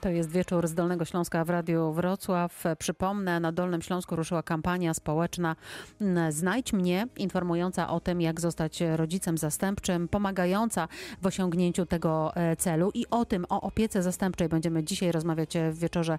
To jest wieczór z Dolnego Śląska w Radiu Wrocław. Przypomnę, na Dolnym Śląsku ruszyła kampania społeczna Znajdź mnie, informująca o tym, jak zostać rodzicem zastępczym, pomagająca w osiągnięciu tego e, celu. I o tym, o opiece zastępczej będziemy dzisiaj rozmawiać w wieczorze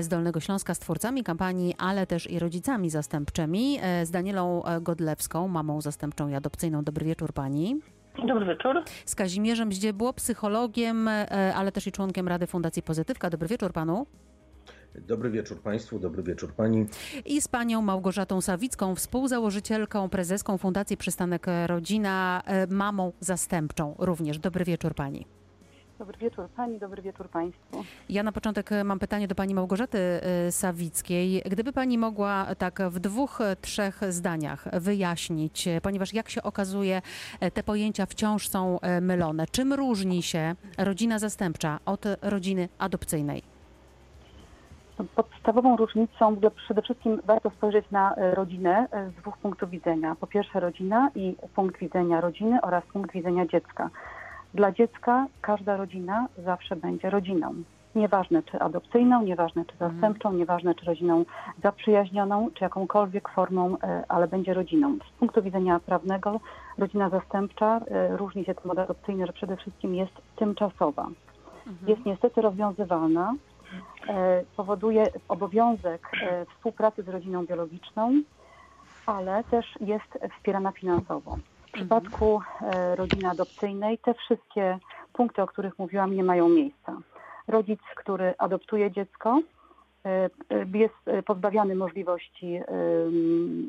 z Dolnego Śląska z twórcami kampanii, ale też i rodzicami zastępczymi. E, z Danielą Godlewską, mamą zastępczą i adopcyjną. Dobry wieczór pani. Dobry wieczór. Z Kazimierzem Zdziebło, psychologiem, e, ale też i członkiem Rady Fundacji Pozytywka. Dobry wieczór panu. Dobry wieczór Państwu, dobry wieczór Pani. I z panią Małgorzatą Sawicką, współzałożycielką, prezeską Fundacji Przystanek Rodzina, e, mamą zastępczą również. Dobry wieczór Pani. Dobry wieczór Pani, dobry wieczór Państwu. Ja na początek mam pytanie do Pani Małgorzaty e, Sawickiej. Gdyby Pani mogła tak w dwóch, trzech zdaniach wyjaśnić, ponieważ jak się okazuje, e, te pojęcia wciąż są mylone. Czym różni się rodzina zastępcza od rodziny adopcyjnej? Podstawową różnicą, przede wszystkim warto spojrzeć na rodzinę z dwóch punktów widzenia. Po pierwsze rodzina i punkt widzenia rodziny oraz punkt widzenia dziecka. Dla dziecka każda rodzina zawsze będzie rodziną. Nieważne czy adopcyjną, nieważne czy zastępczą, nieważne czy rodziną zaprzyjaźnioną, czy jakąkolwiek formą, ale będzie rodziną. Z punktu widzenia prawnego rodzina zastępcza różni się tym od adopcyjnej, że przede wszystkim jest tymczasowa. Jest niestety rozwiązywalna, powoduje obowiązek współpracy z rodziną biologiczną, ale też jest wspierana finansowo. W przypadku rodziny adopcyjnej te wszystkie punkty, o których mówiłam, nie mają miejsca. Rodzic, który adoptuje dziecko, jest pozbawiany możliwości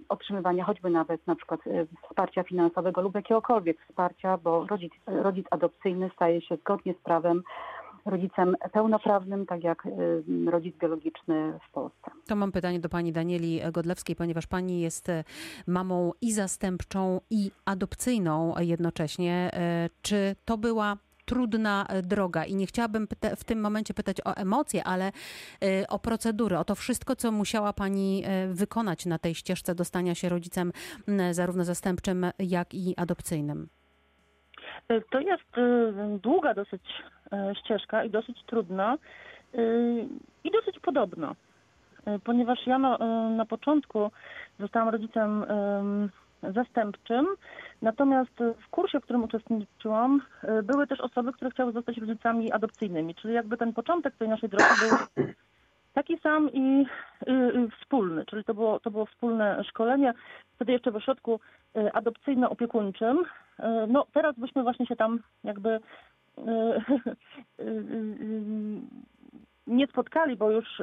otrzymywania choćby nawet na przykład wsparcia finansowego lub jakiegokolwiek wsparcia, bo rodzic, rodzic adopcyjny staje się zgodnie z prawem rodzicem pełnoprawnym, tak jak rodzic biologiczny w Polsce. To mam pytanie do pani Danieli Godlewskiej, ponieważ pani jest mamą i zastępczą, i adopcyjną jednocześnie. Czy to była trudna droga i nie chciałabym w tym momencie pytać o emocje, ale o procedury, o to wszystko, co musiała Pani wykonać na tej ścieżce dostania się rodzicem zarówno zastępczym, jak i adopcyjnym. To jest długa dosyć ścieżka i dosyć trudna i dosyć podobna, ponieważ ja na, na początku zostałam rodzicem zastępczym, natomiast w kursie, w którym uczestniczyłam, były też osoby, które chciały zostać rodzicami adopcyjnymi, czyli jakby ten początek tej naszej drogi był taki sam i, i, i wspólny, czyli to było, to było wspólne szkolenie, wtedy jeszcze w ośrodku adopcyjno-opiekuńczym. No teraz byśmy właśnie się tam jakby nie spotkali, bo już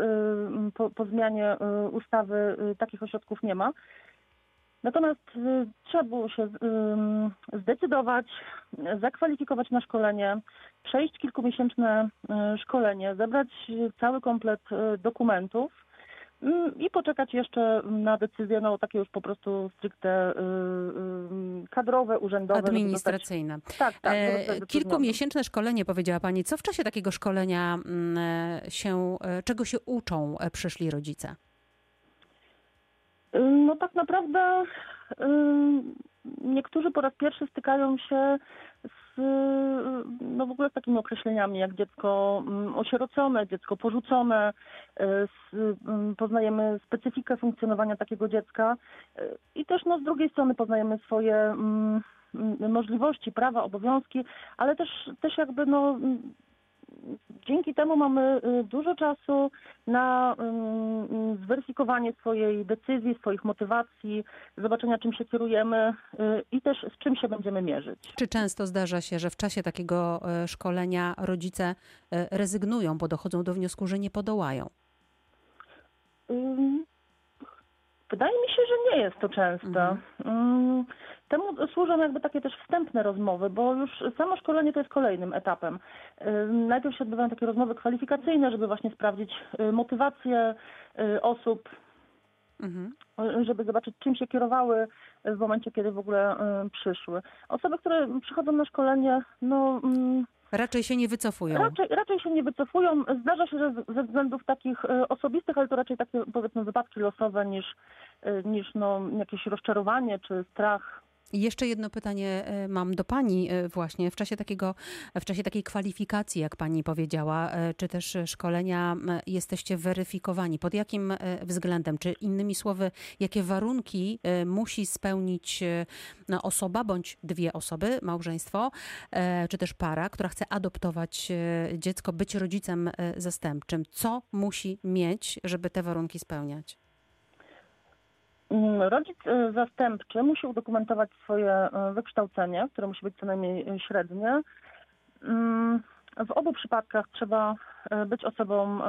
po, po zmianie ustawy takich ośrodków nie ma. Natomiast trzeba było się zdecydować, zakwalifikować na szkolenie, przejść kilkumiesięczne szkolenie, zebrać cały komplet dokumentów i poczekać jeszcze na decyzję, no takie już po prostu stricte kadrowe, urzędowe. Administracyjne. Tak, tak. E, kilkumiesięczne szkolenie, powiedziała Pani. Co w czasie takiego szkolenia się, czego się uczą przyszli rodzice? No tak naprawdę niektórzy po raz pierwszy stykają się z, no w ogóle z takimi określeniami jak dziecko osierocone, dziecko porzucone. Poznajemy specyfikę funkcjonowania takiego dziecka i też no, z drugiej strony poznajemy swoje możliwości, prawa, obowiązki, ale też, też jakby no dzięki temu mamy dużo czasu na zweryfikowanie swojej decyzji, swoich motywacji, zobaczenia czym się kierujemy i też z czym się będziemy mierzyć. Czy często zdarza się, że w czasie takiego szkolenia rodzice rezygnują, bo dochodzą do wniosku, że nie podołają? Wydaje mi się, że nie jest to częste. Mhm. Temu służą jakby takie też wstępne rozmowy, bo już samo szkolenie to jest kolejnym etapem. Najpierw się odbywają takie rozmowy kwalifikacyjne, żeby właśnie sprawdzić motywację osób, mhm. żeby zobaczyć czym się kierowały w momencie, kiedy w ogóle przyszły. Osoby, które przychodzą na szkolenie, no... Raczej się nie wycofują. Raczej, raczej się nie wycofują. Zdarza się, że ze względów takich osobistych, ale to raczej takie powiedzmy wypadki losowe niż, niż no, jakieś rozczarowanie czy strach Jeszcze jedno pytanie e, mam do pani e, właśnie w czasie takiego, w czasie takiej kwalifikacji, jak pani powiedziała, e, czy też szkolenia jesteście weryfikowani. Pod jakim względem? Czy innymi słowy, jakie warunki musi spełnić no, osoba bądź dwie osoby, małżeństwo, czy też para, która chce adoptować dziecko, być rodzicem zastępczym? Co musi mieć, żeby te warunki spełniać? Mm, rodzic e, zastępczy musi udokumentować swoje e, wykształcenie, które musi być co najmniej e, średnie. Mm, w obu przypadkach trzeba być osobą,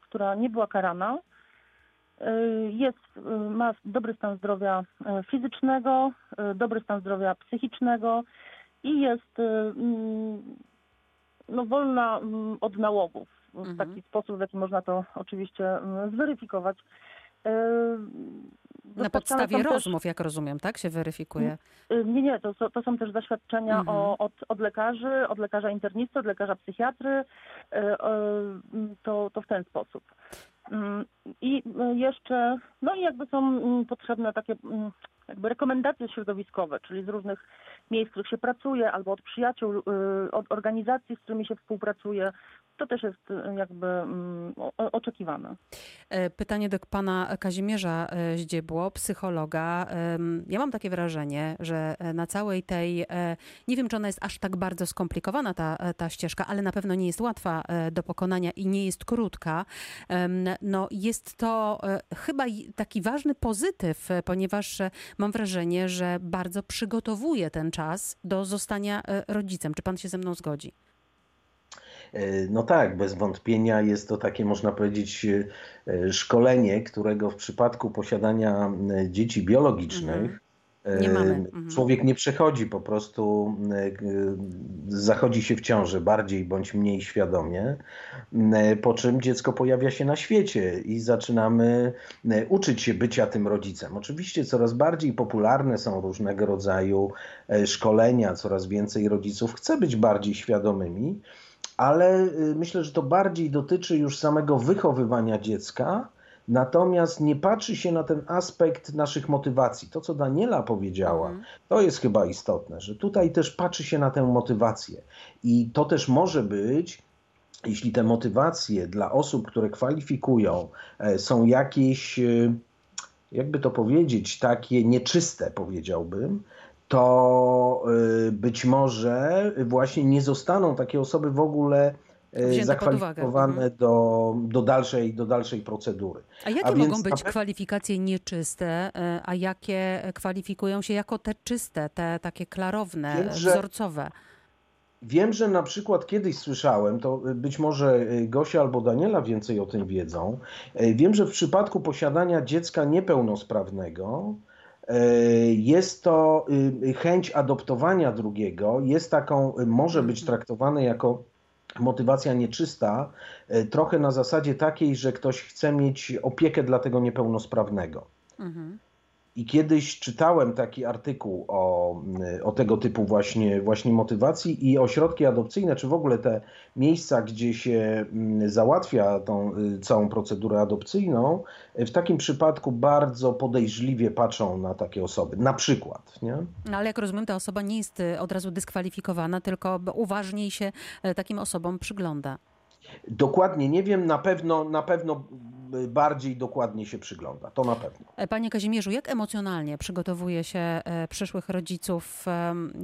która nie była karana, jest, ma dobry stan zdrowia fizycznego, dobry stan zdrowia psychicznego i jest mm, no, wolna od nałogów w mhm. taki sposób, w jaki można to oczywiście zweryfikować na podstawie rozmów, też... jak rozumiem, tak? Się weryfikuje. Nie, nie, to, to są też zaświadczenia mhm. od, od lekarzy, od lekarza internisty, od lekarza psychiatry. To, to w ten sposób. I jeszcze, no i jakby są potrzebne takie jakby rekomendacje środowiskowe, czyli z różnych miejsc, w których się pracuje, albo od przyjaciół, od organizacji, z którymi się współpracuje, to też jest e, jakby mm, oczekiwane. E, pytanie do pana Kazimierza e, Zdziebło, psychologa. Ja mam takie wrażenie, że na całej tej, nie wiem czy ona jest aż tak bardzo skomplikowana ta, ta ścieżka, ale na pewno nie jest łatwa do pokonania i nie jest krótka. No jest to chyba taki ważny pozytyw, ponieważ mam wrażenie, że bardzo przygotowuje ten czas do zostania rodzicem. Czy pan się ze mną zgodzi? E, no tak, bez wątpienia jest to takie, można powiedzieć, e, szkolenie, którego w przypadku posiadania e, dzieci biologicznych mhm. Nie mhm. człowiek nie przechodzi po prostu, zachodzi się w ciąży bardziej bądź mniej świadomie, po czym dziecko pojawia się na świecie i zaczynamy uczyć się bycia tym rodzicem. Oczywiście coraz bardziej popularne są różnego rodzaju szkolenia, coraz więcej rodziców chce być bardziej świadomymi ale myślę, że to bardziej dotyczy już samego wychowywania dziecka, natomiast nie patrzy się na ten aspekt naszych motywacji. To, co Daniela powiedziała, mhm. to jest chyba istotne, że tutaj też patrzy się na tę motywację. I to też może być jeśli te motywacje dla osób, które kwalifikują, e, są jakieś, e, jakby to powiedzieć, takie nieczyste, powiedziałbym, to y, być może właśnie nie zostaną takie osoby w ogóle Wzięte zakwalifikowane mhm. do, do, dalszej, do dalszej procedury. A jakie a mogą być kwalifikacje nieczyste, y, a jakie kwalifikują się jako te czyste, te takie klarowne, wiem, wzorcowe? Że, wiem, że na przykład kiedyś słyszałem, to być może Gosia albo Daniela więcej o tym wiedzą, wiem, że w przypadku posiadania dziecka niepełnosprawnego, E, jest to y, chęć adoptowania drugiego, jest taką, może być mhm. traktowane jako motywacja nieczysta, e, trochę na zasadzie takiej, że ktoś chce mieć opiekę dla tego niepełnosprawnego. Mhm. I kiedyś czytałem taki artykuł o, o tego typu właśnie, właśnie motywacji i ośrodki adopcyjne, czy w ogóle te miejsca, gdzie się mm, załatwia tą y, całą procedurę adopcyjną, w takim przypadku bardzo podejrzliwie patrzą na takie osoby. Na przykład. Nie? No ale jak rozumiem, ta osoba nie jest y, od razu dyskwalifikowana, tylko uważniej się y, takim osobom przygląda. Dokładnie nie wiem, na pewno, na pewno bardziej dokładnie się przygląda. To na pewno. E, panie Kazimierzu, jak emocjonalnie przygotowuje się e, przyszłych rodziców?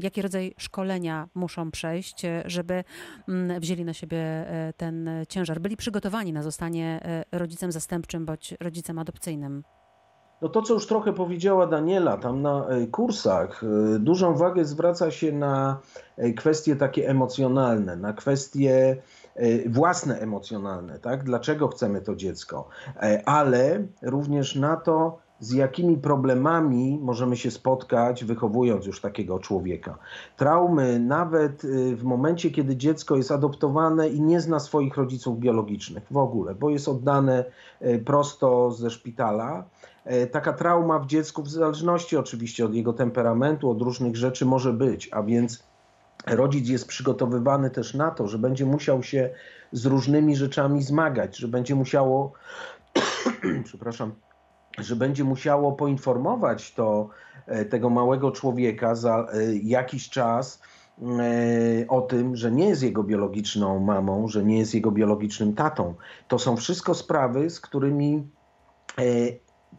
Jaki rodzaj szkolenia muszą przejść, e, żeby wzięli na siebie ten ciężar? Byli przygotowani na zostanie rodzicem zastępczym bądź rodzicem adopcyjnym? No to, co już trochę powiedziała Daniela, tam na kursach dużą wagę zwraca się na kwestie takie emocjonalne, na kwestie E, własne emocjonalne, tak? Dlaczego chcemy to dziecko, e, ale również na to, z jakimi problemami możemy się spotkać, wychowując już takiego człowieka. Traumy, nawet e, w momencie, kiedy dziecko jest adoptowane i nie zna swoich rodziców biologicznych w ogóle, bo jest oddane prosto ze szpitala. Taka trauma w dziecku, w zależności oczywiście od jego temperamentu, od różnych rzeczy, może być, a więc rodzic jest przygotowywany też na to, że będzie musiał się z różnymi rzeczami zmagać, że będzie musiało, przepraszam, że będzie musiało poinformować to, tego małego człowieka za jakiś czas o tym, że nie jest jego biologiczną mamą, że nie jest jego biologicznym tatą. To są wszystko sprawy, z którymi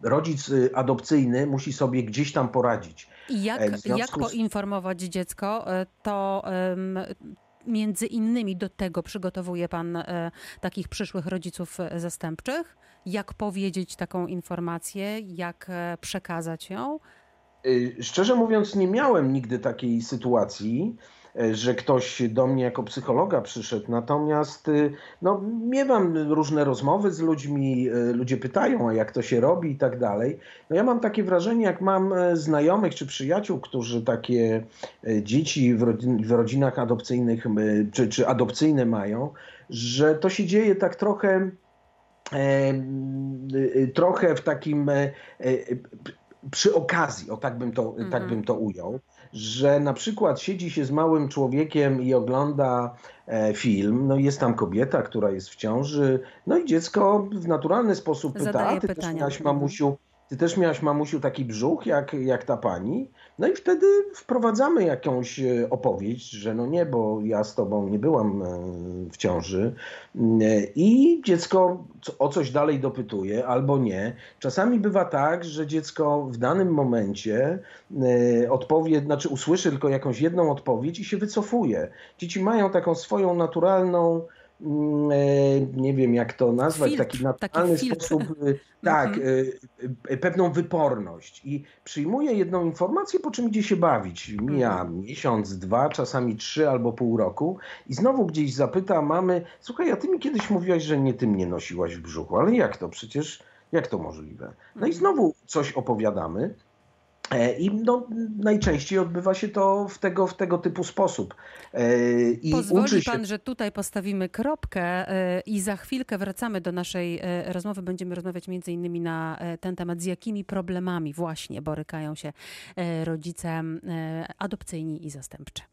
rodzic adopcyjny musi sobie gdzieś tam poradzić. I jak, jak poinformować dziecko, to między innymi do tego przygotowuje Pan e, takich przyszłych rodziców e, zastępczych? Jak powiedzieć taką informację, jak e, przekazać ją? Szczerze mówiąc, nie miałem nigdy takiej sytuacji. E, że ktoś do mnie jako psychologa przyszedł. Natomiast y, no, miewam różne rozmowy z ludźmi, e, ludzie pytają, a jak to się robi i tak dalej. No ja mam takie wrażenie, jak mam e, znajomych czy przyjaciół, którzy takie dzieci w, rodzin, w rodzinach adopcyjnych czy, czy adopcyjne mają, że to się dzieje tak trochę trochę w takim przy okazji, o tak bym to, tak mhm. bym to ujął że na przykład siedzi się z małym człowiekiem i ogląda e, film, no jest tam kobieta, która jest w ciąży, no i dziecko w naturalny sposób pyta, Zadaje ty pytania. też miałaś mamusiu, ty też miałaś mamusiu taki brzuch jak, jak ta pani? No i wtedy wprowadzamy jakąś e, opowieść, że no nie, bo ja z tobą nie byłam e, w ciąży i dziecko o coś dalej dopytuje albo nie. Czasami bywa tak, że dziecko w danym momencie odpowie, znaczy usłyszy tylko jakąś jedną odpowiedź i się wycofuje. Dzieci mają taką swoją naturalną Mm, e, nie wiem jak to nazwać, filtr, taki naturalny taki sposób, e, tak, mhm. e, pewną wyporność i przyjmuje jedną informację, po czym idzie się bawić. Mija mhm. miesiąc, dwa, czasami trzy albo pół roku i znowu gdzieś zapyta mamy, słuchaj, a ty mi kiedyś mówiłaś, że nie ty mnie nosiłaś w brzuchu, ale jak to? Przecież jak to możliwe? No i mhm. znowu coś opowiadamy. E, I no, najczęściej odbywa się to w tego, w tego typu sposób. E, I Pozwoli się... pan, że tutaj postawimy kropkę e, i za chwilkę wracamy do naszej rozmowy. Będziemy rozmawiać między innymi na ten temat, z jakimi problemami właśnie borykają się rodzice adopcyjni i zastępczy.